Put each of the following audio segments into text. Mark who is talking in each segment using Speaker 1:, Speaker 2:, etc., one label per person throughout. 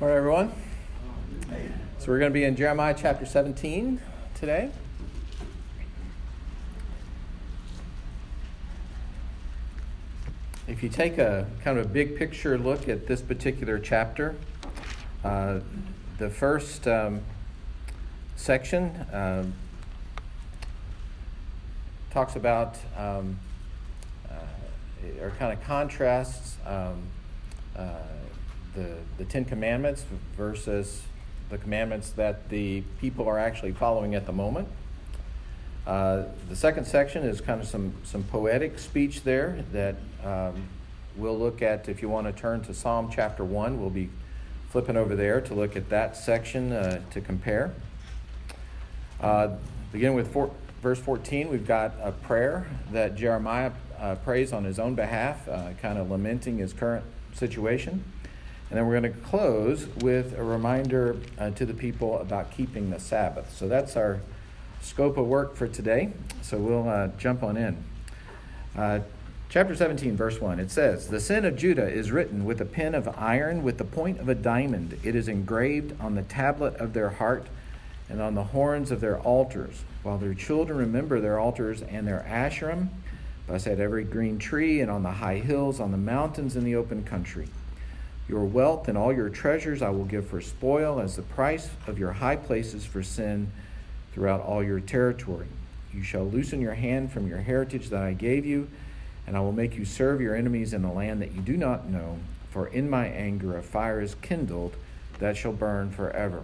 Speaker 1: Right, everyone. So we're going to be in Jeremiah chapter 17 today. If you take a kind of a big picture look at this particular chapter, uh, the first um, section uh, talks about um, uh, or kind of contrasts um, uh, the, the Ten Commandments versus the commandments that the people are actually following at the moment. Uh, the second section is kind of some, some poetic speech there that um, we'll look at. If you want to turn to Psalm chapter 1, we'll be flipping over there to look at that section uh, to compare. Uh, beginning with four, verse 14, we've got a prayer that Jeremiah uh, prays on his own behalf, uh, kind of lamenting his current situation. And then we're going to close with a reminder uh, to the people about keeping the Sabbath. So that's our scope of work for today. So we'll uh, jump on in. Uh, chapter 17, verse 1, it says, The sin of Judah is written with a pen of iron, with the point of a diamond. It is engraved on the tablet of their heart and on the horns of their altars, while their children remember their altars and their Asherim, thus at every green tree and on the high hills, on the mountains in the open country. Your wealth and all your treasures I will give for spoil as the price of your high places for sin throughout all your territory. You shall loosen your hand from your heritage that I gave you, and I will make you serve your enemies in the land that you do not know. For in my anger a fire is kindled that shall burn forever.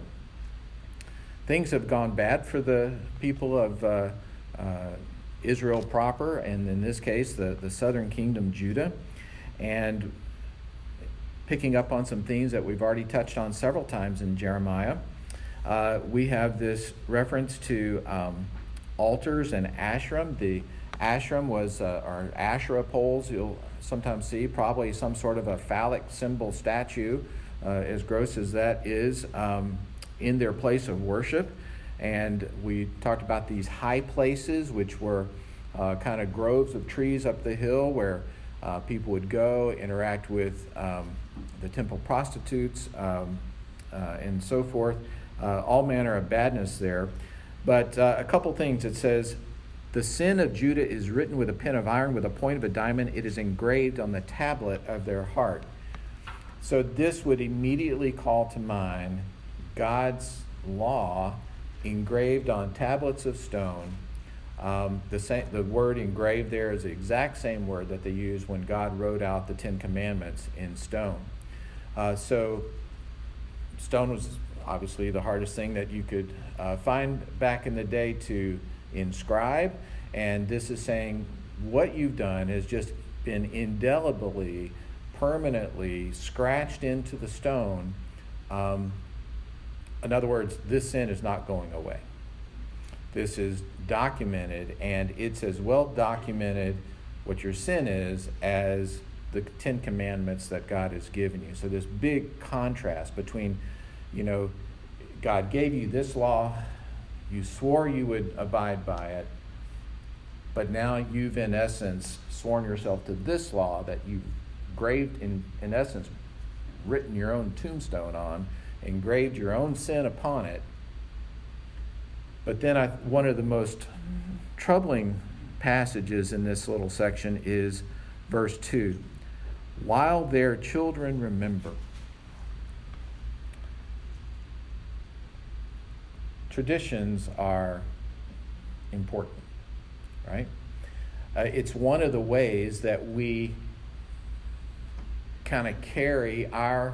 Speaker 1: Things have gone bad for the people of uh, uh, Israel proper, and in this case, the, the southern kingdom, Judah. And picking up on some themes that we've already touched on several times in Jeremiah. Uh, we have this reference to um, altars and Asherim. The Asherim was, uh, or Asherah poles, you'll sometimes see, probably some sort of a phallic symbol statue, uh, as gross as that is, um, in their place of worship. And we talked about these high places, which were uh, kind of groves of trees up the hill where uh, people would go interact with um, the temple prostitutes, um, uh, and so forth. Uh, all manner of badness there. But uh, a couple things. It says, The sin of Judah is written with a pen of iron, with a point of a diamond. It is engraved on the tablet of their heart. So this would immediately call to mind God's law engraved on tablets of stone. Um, the, same, the word engraved there is the exact same word that they used when God wrote out the Ten Commandments in stone. Uh, so, stone was obviously the hardest thing that you could uh, find back in the day to inscribe. And this is saying what you've done has just been indelibly, permanently scratched into the stone. Um, in other words, this sin is not going away. This is documented, and it's as well documented what your sin is as the Ten Commandments that God has given you. So, this big contrast between, you know, God gave you this law, you swore you would abide by it, but now you've, in essence, sworn yourself to this law that you've graved, in, in essence, written your own tombstone on, engraved your own sin upon it. But then, I, one of the most troubling passages in this little section is verse 2 while their children remember. Traditions are important, right? Uh, it's one of the ways that we kind of carry our, our,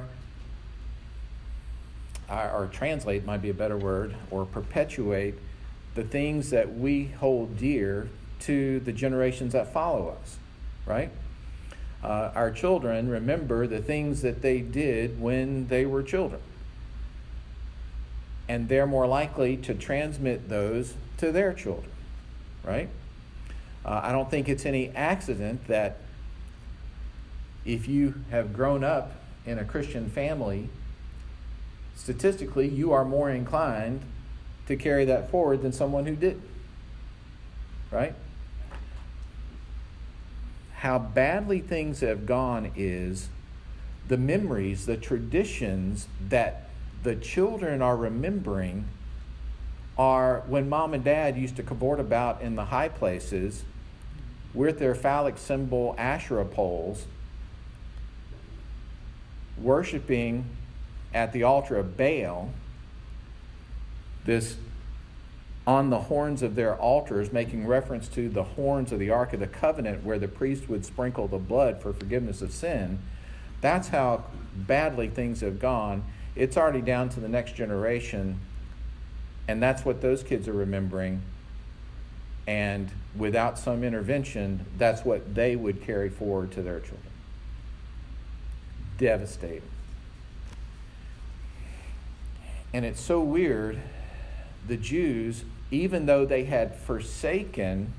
Speaker 1: or translate might be a better word, or perpetuate the things that we hold dear to the generations that follow us, right? uh, our children remember the things that they did when they were children. And they're more likely to transmit those to their children, right? Uh, I don't think it's any accident that if you have grown up in a Christian family, statistically, you are more inclined to carry that forward than someone who didn't, right? how badly things have gone is the memories, the traditions that the children are remembering are when mom and dad used to cavort about in the high places with their phallic symbol Asherah poles, worshiping at the altar of Baal, this on the horns of their altars, making reference to the horns of the Ark of the Covenant, where the priest would sprinkle the blood for forgiveness of sin. That's how badly things have gone. It's already down to the next generation, and that's what those kids are remembering. And without some intervention, that's what they would carry forward to their children. Devastating. And it's so weird. The Jews, even though they had forsaken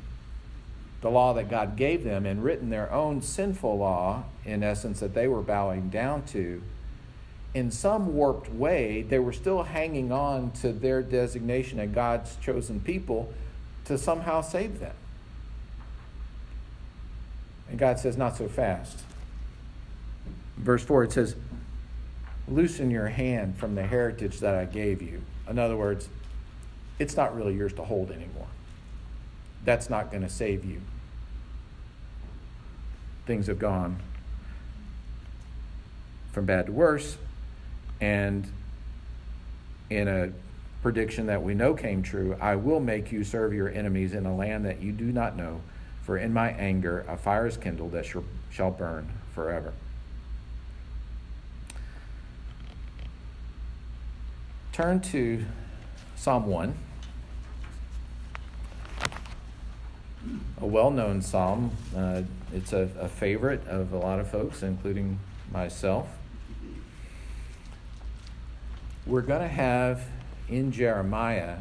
Speaker 1: the law that God gave them and written their own sinful law, in essence, that they were bowing down to, in some warped way, they were still hanging on to their designation as God's chosen people to somehow save them. And God says, Not so fast. Verse 4, it says, Loosen your hand from the heritage that I gave you. In other words, it's not really yours to hold anymore. That's not going to save you. Things have gone from bad to worse. And in a prediction that we know came true, I will make you serve your enemies in a land that you do not know, for in my anger a fire is kindled that shall burn forever. Turn to Psalm 1, a well known psalm. Uh, it's a, a favorite of a lot of folks, including myself. We're going to have in Jeremiah,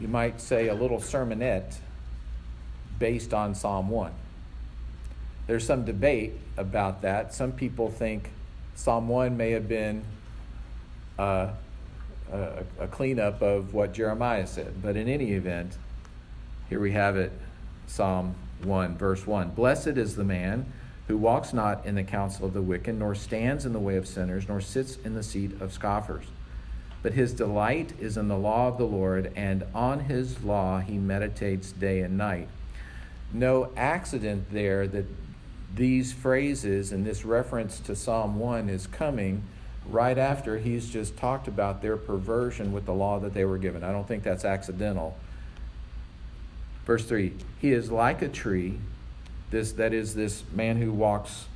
Speaker 1: you might say, a little sermonette based on Psalm 1. There's some debate about that. Some people think Psalm 1 may have been a, a cleanup of what Jeremiah said. But in any event, here we have it Psalm 1, verse 1. Blessed is the man who walks not in the counsel of the wicked, nor stands in the way of sinners, nor sits in the seat of scoffers. But his delight is in the law of the Lord, and on his law he meditates day and night. No accident there that these phrases and this reference to Psalm 1 is coming right after he's just talked about their perversion with the law that they were given. I don't think that's accidental. Verse 3 He is like a tree, this, that is, this man who walks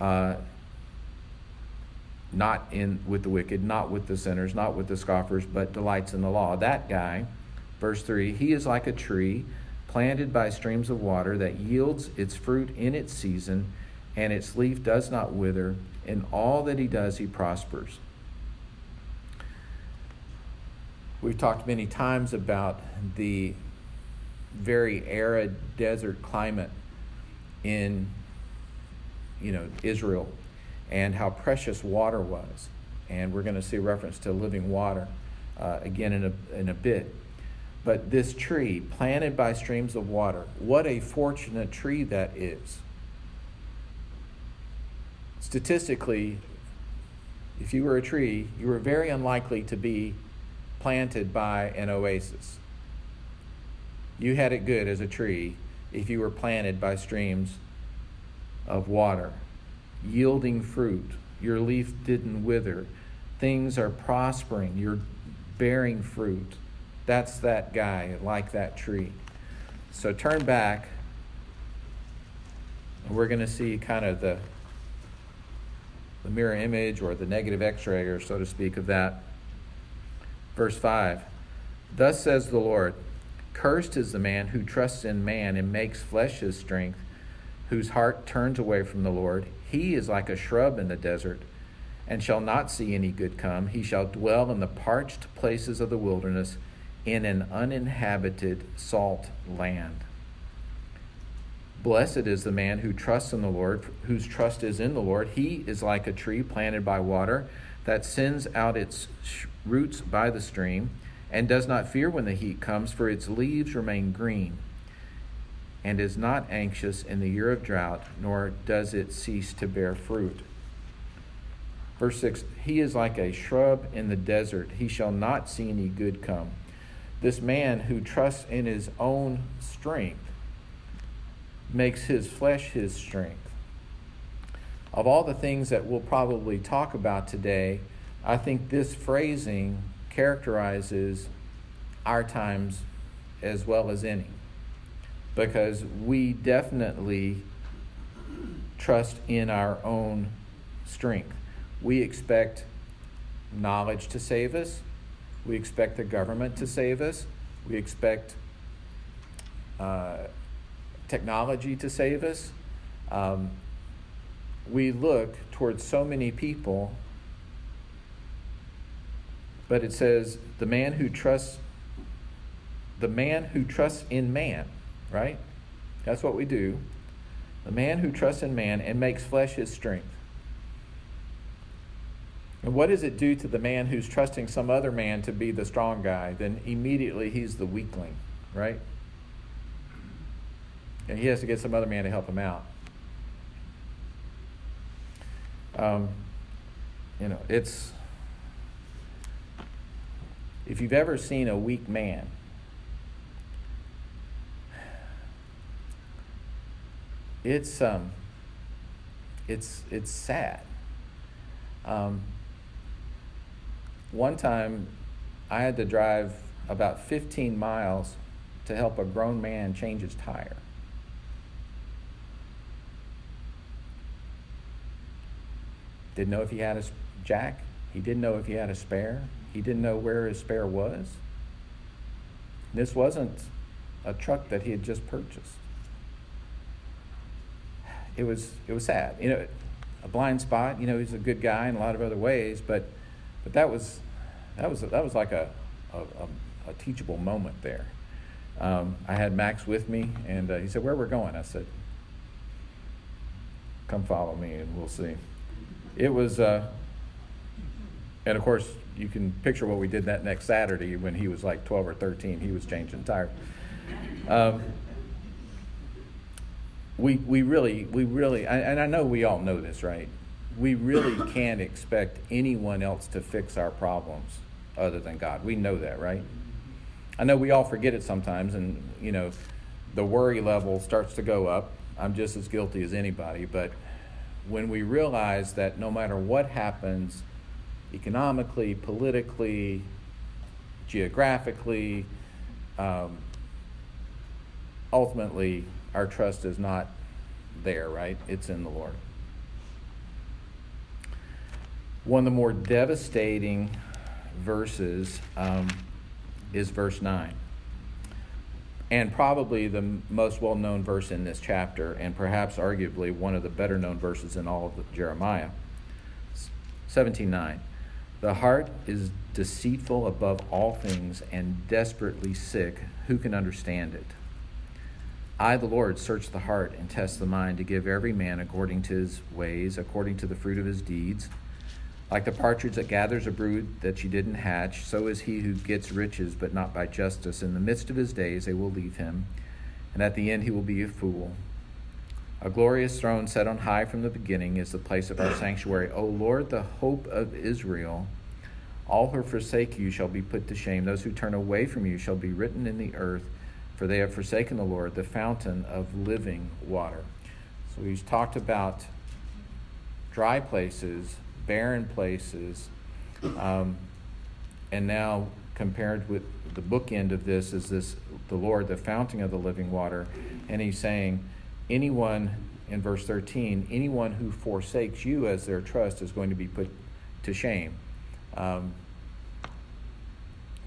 Speaker 1: uh, not in with the wicked, not with the sinners, not with the scoffers, but delights in the law. That guy, verse 3 He is like a tree planted by streams of water that yields its fruit in its season, and its leaf does not wither in all that he does, he prospers. We've talked many times about the very arid desert climate in you know Israel and how precious water was. And we're going to see reference to living water uh, again in a, in a bit. But this tree, planted by streams of water, what a fortunate tree that is statistically, if you were a tree, you were very unlikely to be planted by an oasis. You had it good as a tree if you were planted by streams of water, yielding fruit. Your leaf didn't wither. Things are prospering. You're bearing fruit. That's that guy, like that tree. So turn back. And we're going to see kind of the the mirror image or the negative x ray, or so to speak, of that. Verse 5 Thus says the Lord Cursed is the man who trusts in man and makes flesh his strength, whose heart turns away from the Lord. He is like a shrub in the desert and shall not see any good come. He shall dwell in the parched places of the wilderness in an uninhabited salt land. Blessed is the man who trusts in the Lord, whose trust is in the Lord. He is like a tree planted by water that sends out its roots by the stream and does not fear when the heat comes, for its leaves remain green. and is not anxious in the year of drought, nor does it cease to bear fruit. Verse 6 He is like a shrub in the desert, he shall not see any good come. This man who trusts in his own strength makes his flesh his strength. Of all the things that we'll probably talk about today, I think this phrasing characterizes our times as well as any because we definitely trust in our own strength. We expect knowledge to save us. We expect the government to save us. We expect uh, technology to save us. Um, we look towards so many people, but it says the man who trusts the man who trusts in man right? That's what we do. The man who trusts in man and makes flesh his strength. And what does it do to the man who's trusting some other man to be the strong guy? Then immediately he's the weakling, right? And he has to get some other man to help him out. Um, you know, it's. If you've ever seen a weak man, it's um, it's it's sad. Um, one time, I had to drive about 15 miles to help a grown man change his tire. Didn't know if he had a jack. He didn't know if he had a spare. He didn't know where his spare was. This wasn't a truck that he had just purchased it was it was sad. You know, a blind spot. You know, he's a good guy in a lot of other ways, but but that was that was that was like a a, a, a teachable moment there. Um, I had Max with me, and uh, he said, "Where we're going?" I said, "Come follow me, and we'll see." It was, uh, and of course, you can picture what we did that next Saturday when he was like 12 or 13. He was changing tires. Um, we, we really, we really, and I know we all know this, right? We really can't expect anyone else to fix our problems other than God. We know that, right? I know we all forget it sometimes, and, you know, the worry level starts to go up. I'm just as guilty as anybody, but when we realize that no matter what happens economically, politically, geographically, um, ultimately our trust is not there, right? It's in the Lord. One of the more devastating verses um, is verse 9. And probably the most well known verse in this chapter, and perhaps arguably one of the better known verses in all of Jeremiah. 17:9. The heart is deceitful above all things and desperately sick. Who can understand it? I, the Lord, search the heart and test the mind to give every man according to his ways, according to the fruit of his deeds. Like the partridge that gathers a brood that she didn't hatch, so is he who gets riches, but not by justice. In the midst of his days they will leave him, and at the end he will be a fool. A glorious throne set on high from the beginning is the place of our sanctuary. O Lord, the hope of Israel. All who forsake you shall be put to shame. Those who turn away from you shall be written in the earth for they have forsaken the Lord, the fountain of living water. So he's talked about dry places, barren places, um, and now compared with the bookend of this is this the Lord, the fountain of the living water, and he's saying, anyone in verse 13, anyone who forsakes you as their trust is going to be put to shame. Um,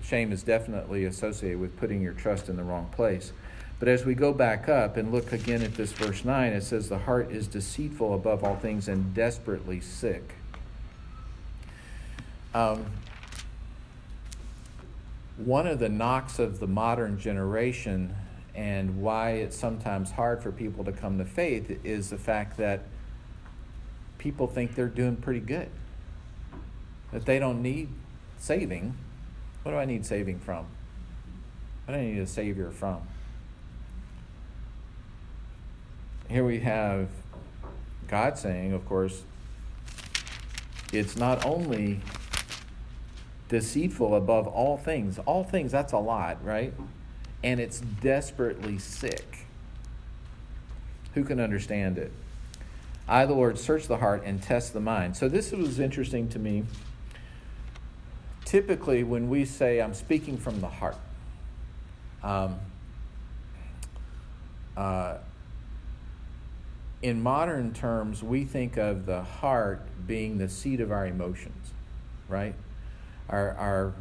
Speaker 1: shame is definitely associated with putting your trust in the wrong place. But as we go back up and look again at this verse 9, it says, The heart is deceitful above all things and desperately sick. Um, one of the knocks of the modern generation and why it's sometimes hard for people to come to faith is the fact that people think they're doing pretty good, that they don't need saving what do I need saving from? What do I need a Savior from? here we have God saying, of course, it's not only deceitful above all things, all things, that's a lot, right? And it's desperately sick. Who can understand it? I, the Lord, search the heart and test the mind. So this was interesting to me. Typically, when we say, I'm speaking from the heart, um, uh, in modern terms, we think of the heart being the seat of our emotions, right? Our, our,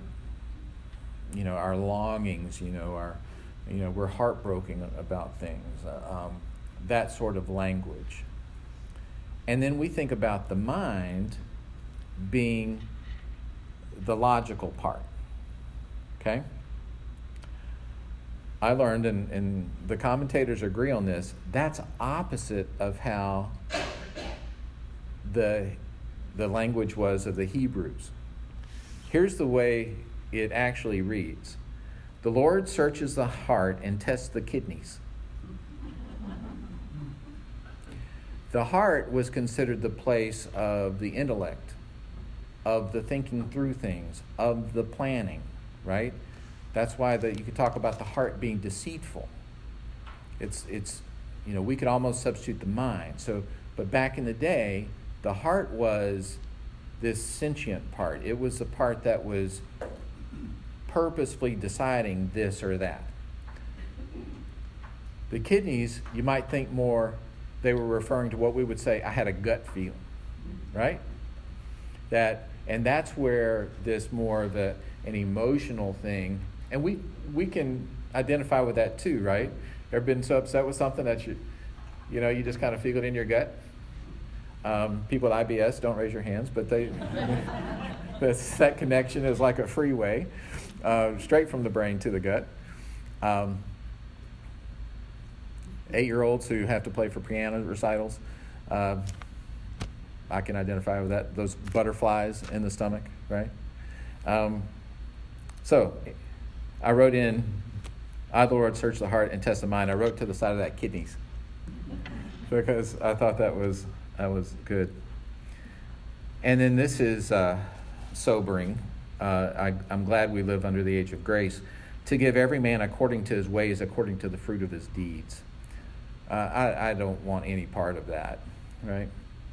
Speaker 1: you know, our longings, you know, our, you know, we're heartbroken about things, uh, um, that sort of language. And then we think about the mind being the logical part, okay? I learned, and, and the commentators agree on this, that's opposite of how the, the language was of the Hebrews. Here's the way it actually reads The Lord searches the heart and tests the kidneys. The heart was considered the place of the intellect, of the thinking through things, of the planning, right? That's why the, you could talk about the heart being deceitful. It's, it's, you know, we could almost substitute the mind. So, but back in the day, the heart was this sentient part. It was the part that was purposefully deciding this or that. The kidneys, you might think more, they were referring to what we would say, I had a gut feeling, right? That, and that's where this more of a, an emotional thing and we, we can identify with that too, right? Ever been so upset with something that you, you know, you just kind of feel it in your gut? Um, people with IBS, don't raise your hands, but they, that connection is like a freeway, uh, straight from the brain to the gut. Um, eight year olds who have to play for piano recitals, uh, I can identify with that. Those butterflies in the stomach, right? Um, so, I wrote in, I, the Lord, search the heart and test the mind. I wrote to the side of that kidneys because I thought that was, that was good. And then this is uh, sobering. Uh, I, I'm glad we live under the age of grace to give every man according to his ways, according to the fruit of his deeds. Uh, I, I don't want any part of that, right?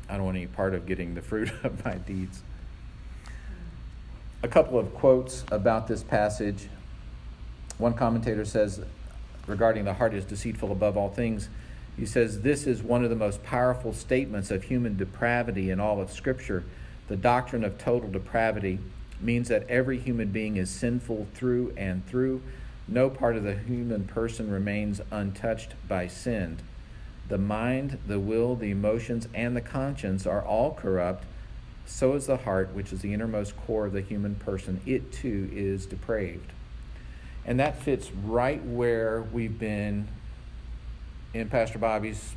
Speaker 1: I don't want any part of getting the fruit of my deeds. A couple of quotes about this passage. One commentator says regarding the heart is deceitful above all things, he says this is one of the most powerful statements of human depravity in all of Scripture. The doctrine of total depravity means that every human being is sinful through and through. No part of the human person remains untouched by sin. The mind, the will, the emotions, and the conscience are all corrupt. So is the heart, which is the innermost core of the human person. It too is depraved. And that fits right where we've been in Pastor Bobby's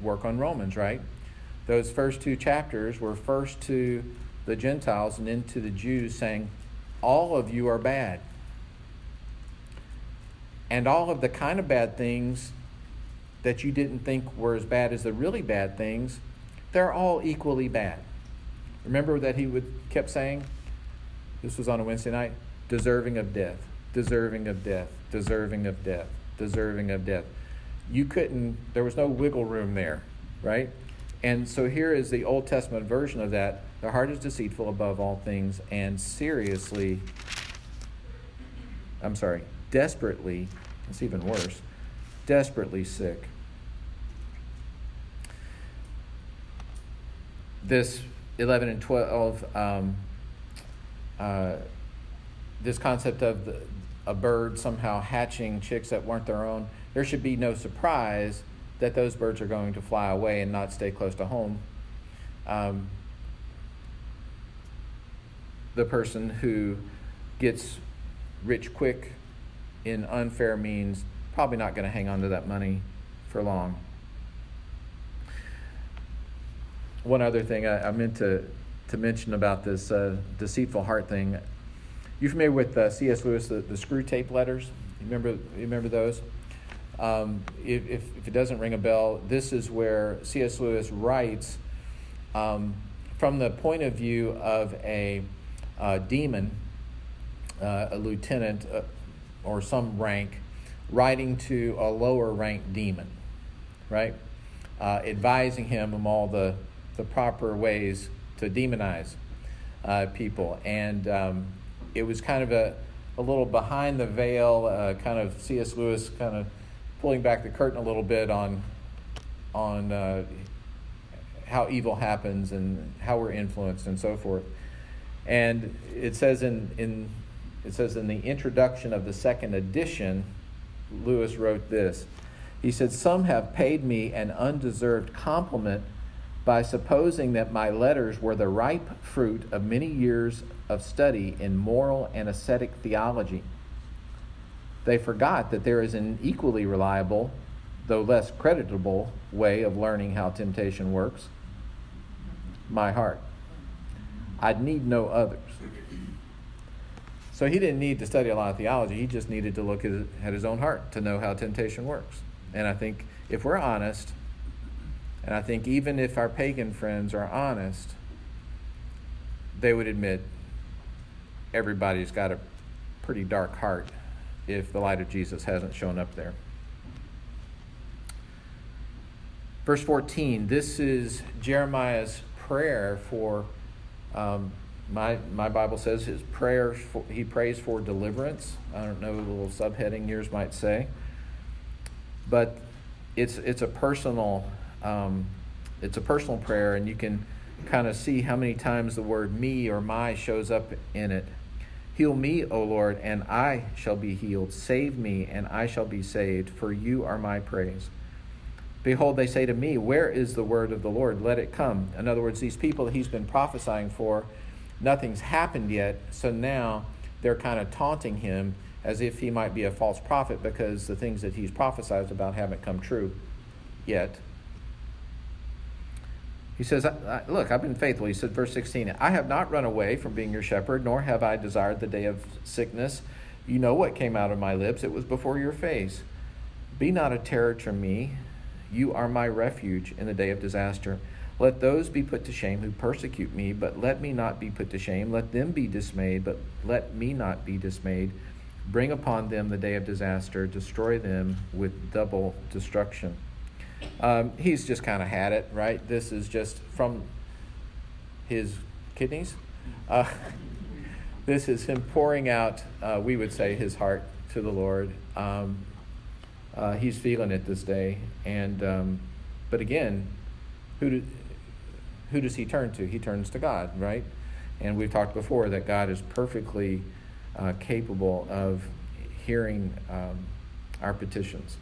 Speaker 1: work on Romans, right? Those first two chapters were first to the Gentiles and then to the Jews, saying, All of you are bad. And all of the kind of bad things that you didn't think were as bad as the really bad things, they're all equally bad. Remember that he would kept saying, this was on a Wednesday night, deserving of death deserving of death, deserving of death, deserving of death. You couldn't, there was no wiggle room there, right? And so here is the Old Testament version of that. The heart is deceitful above all things and seriously, I'm sorry, desperately, it's even worse, desperately sick. This 11 and 12, um, uh, this concept of the, a bird somehow hatching chicks that weren't their own, there should be no surprise that those birds are going to fly away and not stay close to home. Um, the person who gets rich quick in unfair means probably not going to hang on to that money for long. One other thing I, I meant to, to mention about this uh, deceitful heart thing you familiar with uh, C.S. Lewis, the, the Screwtape Letters? You remember, you remember those? Um, if, if, if, it doesn't ring a bell, this is where C.S. Lewis writes um, from the point of view of a uh, demon, uh, a lieutenant, uh, or some rank, writing to a lower rank demon, right? Uh, advising him of all the, the proper ways to demonize uh, people. And um, it was kind of a, a little behind the veil, uh, kind of C.S. Lewis kind of pulling back the curtain a little bit on on uh, how evil happens and how we're influenced and so forth. And it says in, in it says in the introduction of the second edition, Lewis wrote this. He said, Some have paid me an undeserved compliment by supposing that my letters were the ripe fruit of many years of study in moral and ascetic theology. They forgot that there is an equally reliable, though less creditable, way of learning how temptation works my heart. I'd need no others. So he didn't need to study a lot of theology. He just needed to look at his own heart to know how temptation works. And I think if we're honest, and I think even if our pagan friends are honest, they would admit everybody's got a pretty dark heart if the light of Jesus hasn't shown up there. Verse 14 this is Jeremiah's prayer for, um, my, my Bible says his prayer, for, he prays for deliverance. I don't know, what a little subheading yours might say. But it's, it's a personal, um, it's a personal prayer, and you can kind of see how many times the word me or my shows up in it. Heal me, O Lord, and I shall be healed. Save me, and I shall be saved, for you are my praise. Behold, they say to me, Where is the word of the Lord? Let it come. In other words, these people he's been prophesying for, nothing's happened yet. So now they're kind of taunting him as if he might be a false prophet because the things that he's prophesied about haven't come true yet. He says, Look, I've been faithful. He said, verse 16, I have not run away from being your shepherd, nor have I desired the day of sickness. You know what came out of my lips, it was before your face. Be not a terror to me. You are my refuge in the day of disaster. Let those be put to shame who persecute me, but let me not be put to shame. Let them be dismayed, but let me not be dismayed. Bring upon them the day of disaster, destroy them with double destruction. Um, he's just kind of had it, right? This is just from his kidneys. Uh, this is him pouring out, uh, we would say, his heart to the Lord. Um, uh, he's feeling it this day. And um, but again, who do, who does he turn to? He turns to God, right? And we've talked before that God is perfectly uh, capable of hearing um, our petitions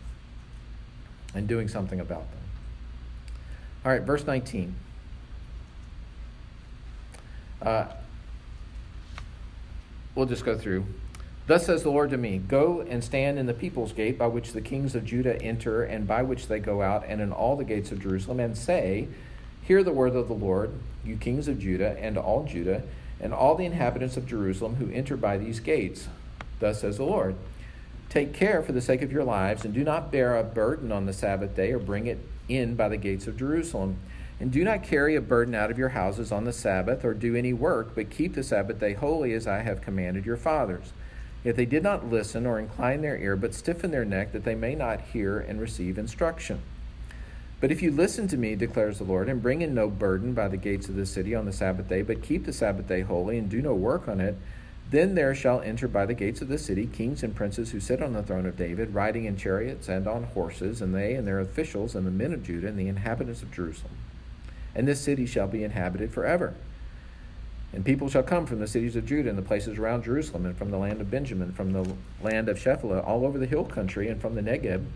Speaker 1: and doing something about them. All right, verse 19. Uh, we'll just go through. Thus says the Lord to me Go and stand in the people's gate by which the kings of Judah enter, and by which they go out, and in all the gates of Jerusalem, and say, Hear the word of the Lord, you kings of Judah, and all Judah, and all the inhabitants of Jerusalem who enter by these gates. Thus says the Lord Take care for the sake of your lives, and do not bear a burden on the Sabbath day, or bring it in by the gates of Jerusalem. And do not carry a burden out of your houses on the Sabbath, or do any work, but keep the Sabbath day holy as I have commanded your fathers. Yet they did not listen or incline their ear, but stiffen their neck, that they may not hear and receive instruction. But if you listen to me, declares the Lord, and bring in no burden by the gates of the city on the Sabbath day, but keep the Sabbath day holy, and do no work on it, then there shall enter by the gates of the city kings and princes who sit on the throne of David, riding in chariots and on horses, and they and their officials, and the men of Judah, and the inhabitants of Jerusalem. And this city shall be inhabited forever. And people shall come from the cities of Judah and the places around Jerusalem, and from the land of Benjamin, from the land of Shephelah, all over the hill country, and from the Negeb,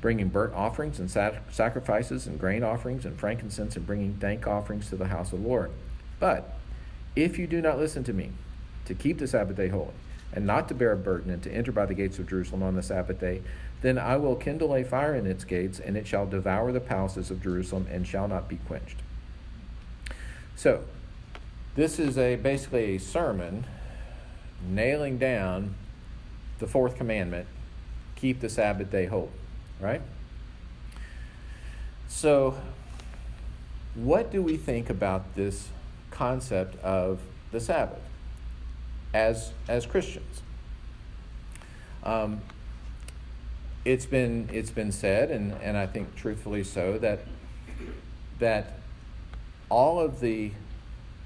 Speaker 1: bringing burnt offerings and sacrifices, and grain offerings, and frankincense, and bringing thank offerings to the house of the Lord. But if you do not listen to me, to keep the Sabbath day holy, and not to bear a burden, and to enter by the gates of Jerusalem on the Sabbath day, then I will kindle a fire in its gates, and it shall devour the palaces of Jerusalem, and shall not be quenched. So, this is a basically a sermon nailing down the fourth commandment keep the Sabbath day holy. right? So, what do we think about this concept of the Sabbath as, as Christians? Um, it's been it's been said, and, and I think truthfully so, that that all of the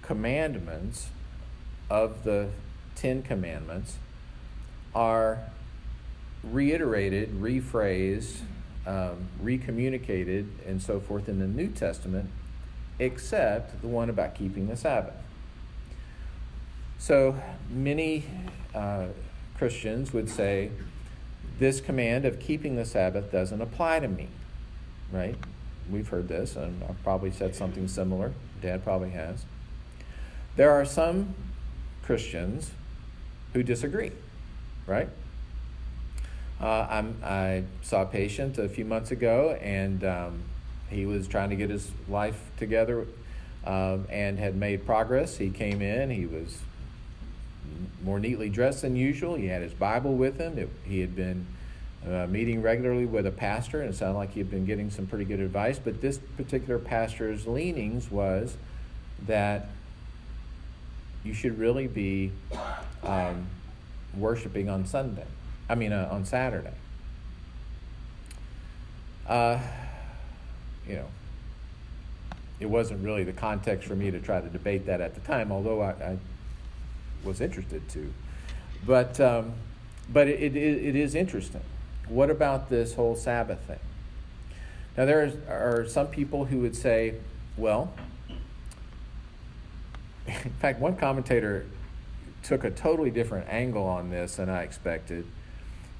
Speaker 1: commandments of the Ten Commandments are reiterated, rephrased, um, recommunicated, and so forth in the New Testament, except the one about keeping the Sabbath. So many uh, Christians would say this command of keeping the Sabbath doesn't apply to me, right? We've heard this, and I've probably said something similar. Dad probably has. There are some Christians who disagree, right? Uh, i saw a patient a few months ago, and um, he was trying to get his life together um, and had made progress. He came in, he was more neatly dressed than usual. He had his Bible with him. It, he had been uh, meeting regularly with a pastor, and it sounded like he had been getting some pretty good advice. But this particular pastor's leanings was that you should really be um, worshiping on Sunday. I mean, uh, on Saturday. Uh, you know, it wasn't really the context for me to try to debate that at the time, although I, I was interested to. But, um, but it, it, it is interesting. What about this whole Sabbath thing? Now, there are some people who would say, well, in fact, one commentator took a totally different angle on this than I expected.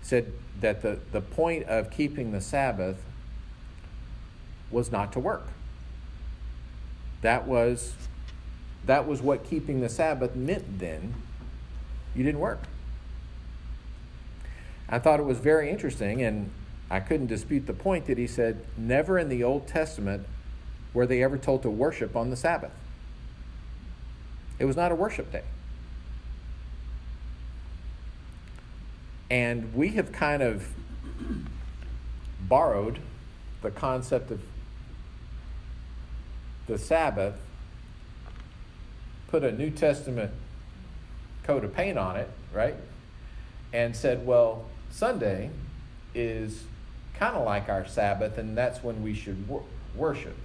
Speaker 1: Said that the, the point of keeping the Sabbath was not to work. That was that was what keeping the Sabbath meant then. You didn't work. I thought it was very interesting, and I couldn't dispute the point that he said never in the Old Testament were they ever told to worship on the Sabbath. It was not a worship day. And we have kind of borrowed the concept of the Sabbath put a New Testament coat of paint on it, right? And said, well, Sunday is kind of like our Sabbath, and that's when we should wor- worship.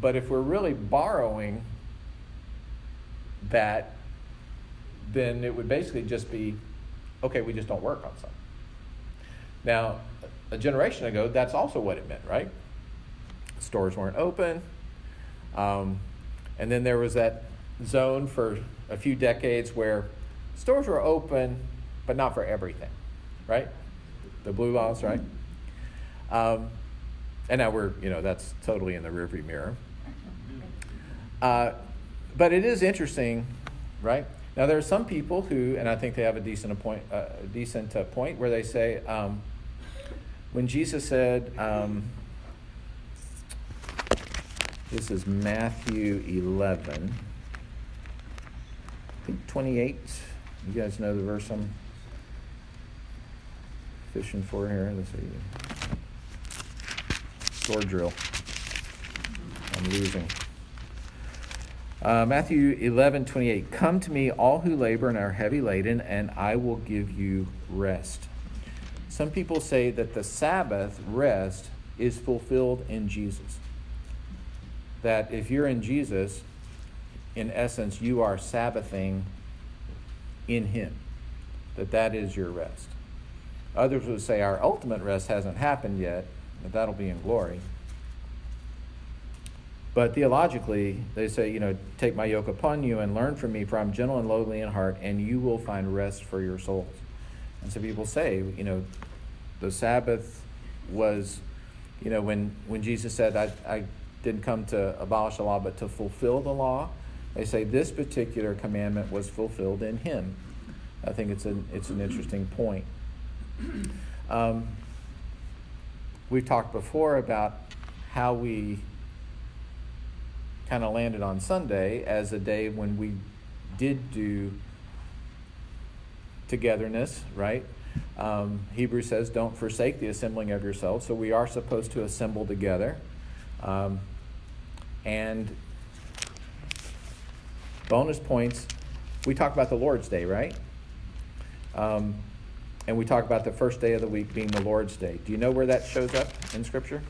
Speaker 1: But if we're really borrowing that, then it would basically just be okay, we just don't work on Sunday. Now, a generation ago, that's also what it meant, right? Stores weren't open. Um, and then there was that zone for a few decades where stores were open, but not for everything, right? The blue laws, right? Um, and now we're, you know, that's totally in the rearview mirror. Uh, but it is interesting, right? Now there are some people who, and I think they have a decent point, uh, decent uh, point where they say, um, when Jesus said, um, this is Matthew 11. I think 28. You guys know the verse I'm fishing for here. Let's see. Sword drill. I'm losing. Uh, Matthew 11, 28. Come to me, all who labor and are heavy laden, and I will give you rest. Some people say that the Sabbath rest is fulfilled in Jesus that if you're in Jesus, in essence, you are Sabbathing in Him, that that is your rest. Others would say our ultimate rest hasn't happened yet, but that'll be in glory. But theologically, they say, you know, take my yoke upon you and learn from me, for I'm gentle and lowly in heart, and you will find rest for your souls. And so people say, you know, the Sabbath was, you know, when, when Jesus said, I, I didn't come to abolish the law, but to fulfill the law. They say this particular commandment was fulfilled in him. I think it's an, it's an interesting point. Um, we've talked before about how we kind of landed on Sunday as a day when we did do togetherness, right? Um, Hebrews says, don't forsake the assembling of yourselves. So we are supposed to assemble together. Um, and bonus points, we talk about the Lord's Day, right? Um, and we talk about the first day of the week being the Lord's Day. Do you know where that shows up in Scripture?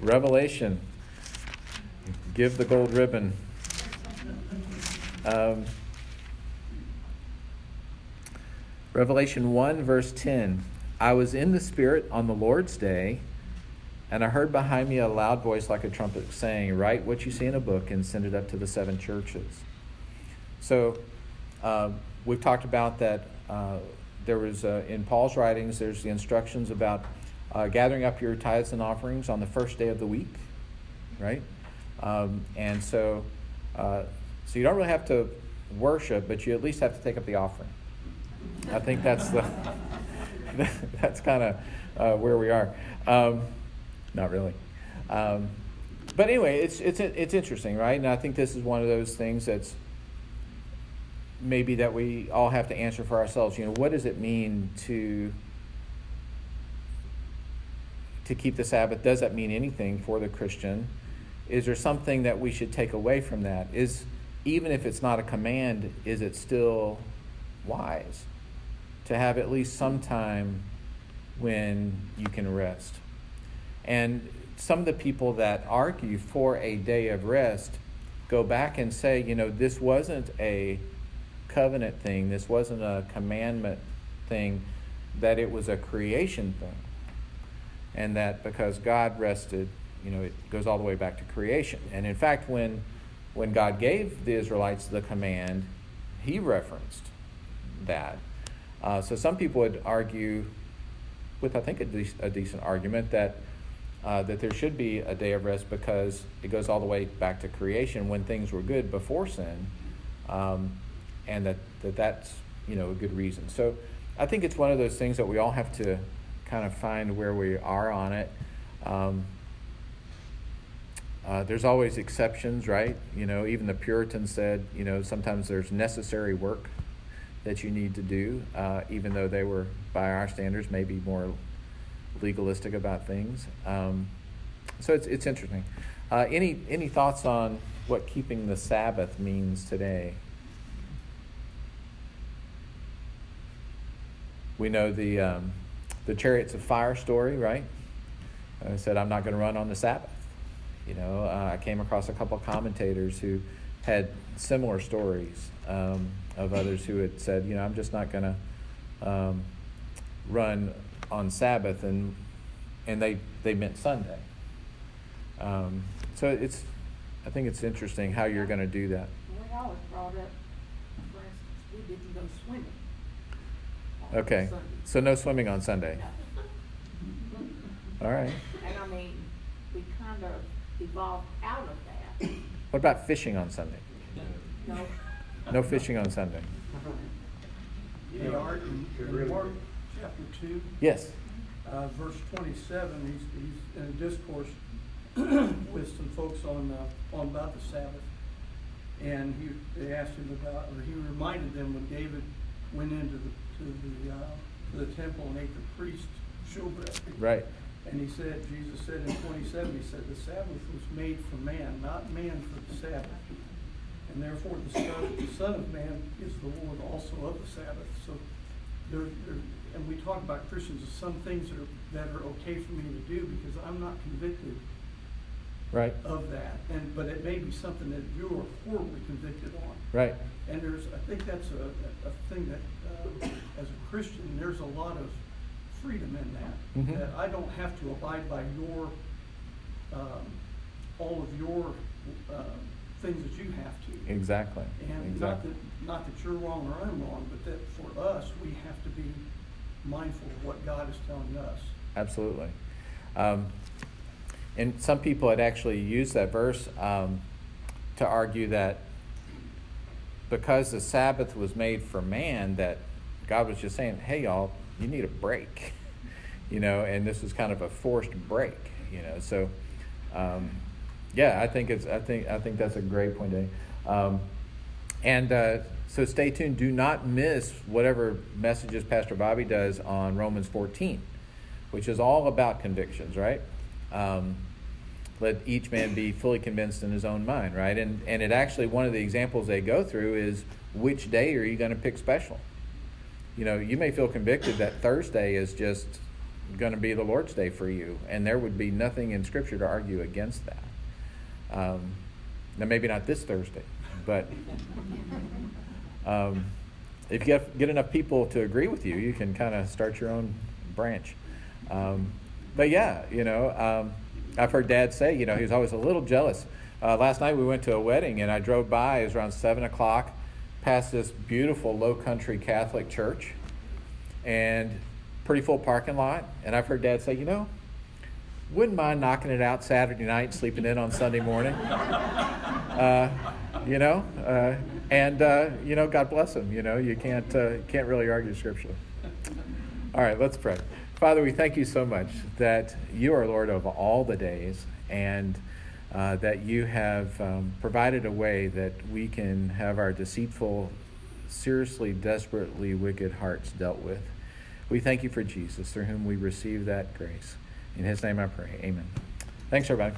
Speaker 1: Revelation. Give the gold ribbon. Um, Revelation 1, verse 10. I was in the Spirit on the Lord's day, and I heard behind me a loud voice like a trumpet saying, Write what you see in a book and send it up to the seven churches. So, uh, we've talked about that uh, there was, uh, in Paul's writings, there's the instructions about uh, gathering up your tithes and offerings on the first day of the week, right? Um, and so, uh, so you don't really have to worship, but you at least have to take up the offering. I think that's the that's kind of uh, where we are. Um, not really. Um, but anyway, it's it's it's interesting, right? And I think this is one of those things that's maybe that we all have to answer for ourselves. You know, what does it mean to to keep the Sabbath? Does that mean anything for the Christian? Is there something that we should take away from that? Is even if it's not a command, is it still wise? to have at least some time when you can rest. And some of the people that argue for a day of rest go back and say, you know, this wasn't a covenant thing, this wasn't a commandment thing, that it was a creation thing. And that because God rested, you know, it goes all the way back to creation. And in fact, when when God gave the Israelites the command, he referenced that uh, so some people would argue, with I think a, de- a decent argument, that uh, that there should be a day of rest because it goes all the way back to creation when things were good before sin, um, and that, that that's you know a good reason. So I think it's one of those things that we all have to kind of find where we are on it. Um, uh, there's always exceptions, right? You know, even the Puritans said, you know, sometimes there's necessary work that you need to do, uh, even though they were, by our standards, maybe more legalistic about things. Um, so it's, it's interesting. Uh, any, any thoughts on what keeping the Sabbath means today? We know the, um, the chariots of fire story, right? I said, I'm not going to run on the Sabbath. You know, uh, I came across a couple commentators who had similar stories. Um, of others who had said, you know, I'm just not going to um, run on Sabbath, and and they they meant Sunday. Um, so it's, I think it's interesting how you're going to do that.
Speaker 2: We always brought up, for instance, we didn't go swimming.
Speaker 1: Okay, so no swimming on Sunday. All right.
Speaker 2: And I mean, we kind of evolved out of that.
Speaker 1: What about fishing on Sunday?
Speaker 2: No,
Speaker 1: No fishing on Sunday.
Speaker 3: Hey, Art, in, in Mark chapter two,
Speaker 1: Yes.
Speaker 3: uh, verse twenty-seven, he's, he's in a discourse with some folks on, uh, on about the Sabbath. And he, they asked him about, or he reminded them when David went into the, to the, uh, to the temple and ate the priest's showbread.
Speaker 1: Right.
Speaker 3: And he said, Jesus said in twenty-seven, he said, the Sabbath was made for man, not man for the Sabbath. And therefore, the Son, the Son of Man is the Lord also of the Sabbath. So there, there, and we talk about Christians, there's some things that are, that are okay for me to do because I'm not convicted
Speaker 1: Right.
Speaker 3: of that. And, but it may be something that you are horribly convicted on.
Speaker 1: Right.
Speaker 3: And there's, I think that's a, a thing that, uh, as a Christian, there's a lot of freedom in that.
Speaker 1: Mhm.
Speaker 3: That I don't have to abide by your, um, all of your, um, things that you have to.
Speaker 1: Exactly.
Speaker 3: And not that, not that you're wrong or I'm wrong, but that for us, we have to be mindful of what God is telling us.
Speaker 1: Absolutely. Um, and some people had actually used that verse um, to argue that because the Sabbath was made for man, that God was just saying, "Hey, y'all, you need a break," you know, and this was kind of a forced break, you know. So, um, yeah, I think it's I think I think that's a great point. Um, and uh, so stay tuned. Do not miss whatever messages Pastor Bobby does on Romans 14, which is all about convictions, right? Um, let each man be fully convinced in his own mind, right? And and it actually one of the examples they go through is which day are you going to pick special? You know, you may feel convicted that Thursday is just going to be the Lord's day for you, and there would be nothing in Scripture to argue against that. Um, now, maybe not this Thursday, but um, if you get, get enough people to agree with you, you can kind of start your own branch. Um, but yeah, you know, um, I've heard Dad say, you know, he was always a little jealous. Uh, last night we went to a wedding, and I drove by. It was around seven o'clock, past this beautiful Low Country Catholic church, and pretty full parking lot. And I've heard Dad say, you know, wouldn't mind knocking it out Saturday night, sleeping in on Sunday morning. Uh, you know, uh, and uh, you know, God bless him. You know, you can't uh, can't really argue Scripture. All right, let's pray. Father, we thank you so much that you are Lord of all the days, and uh, that you have um, provided a way that we can have our deceitful, seriously, desperately wicked hearts dealt with. We thank you for Jesus, through whom we receive that grace. In his name I pray. Amen. Thanks, everybody.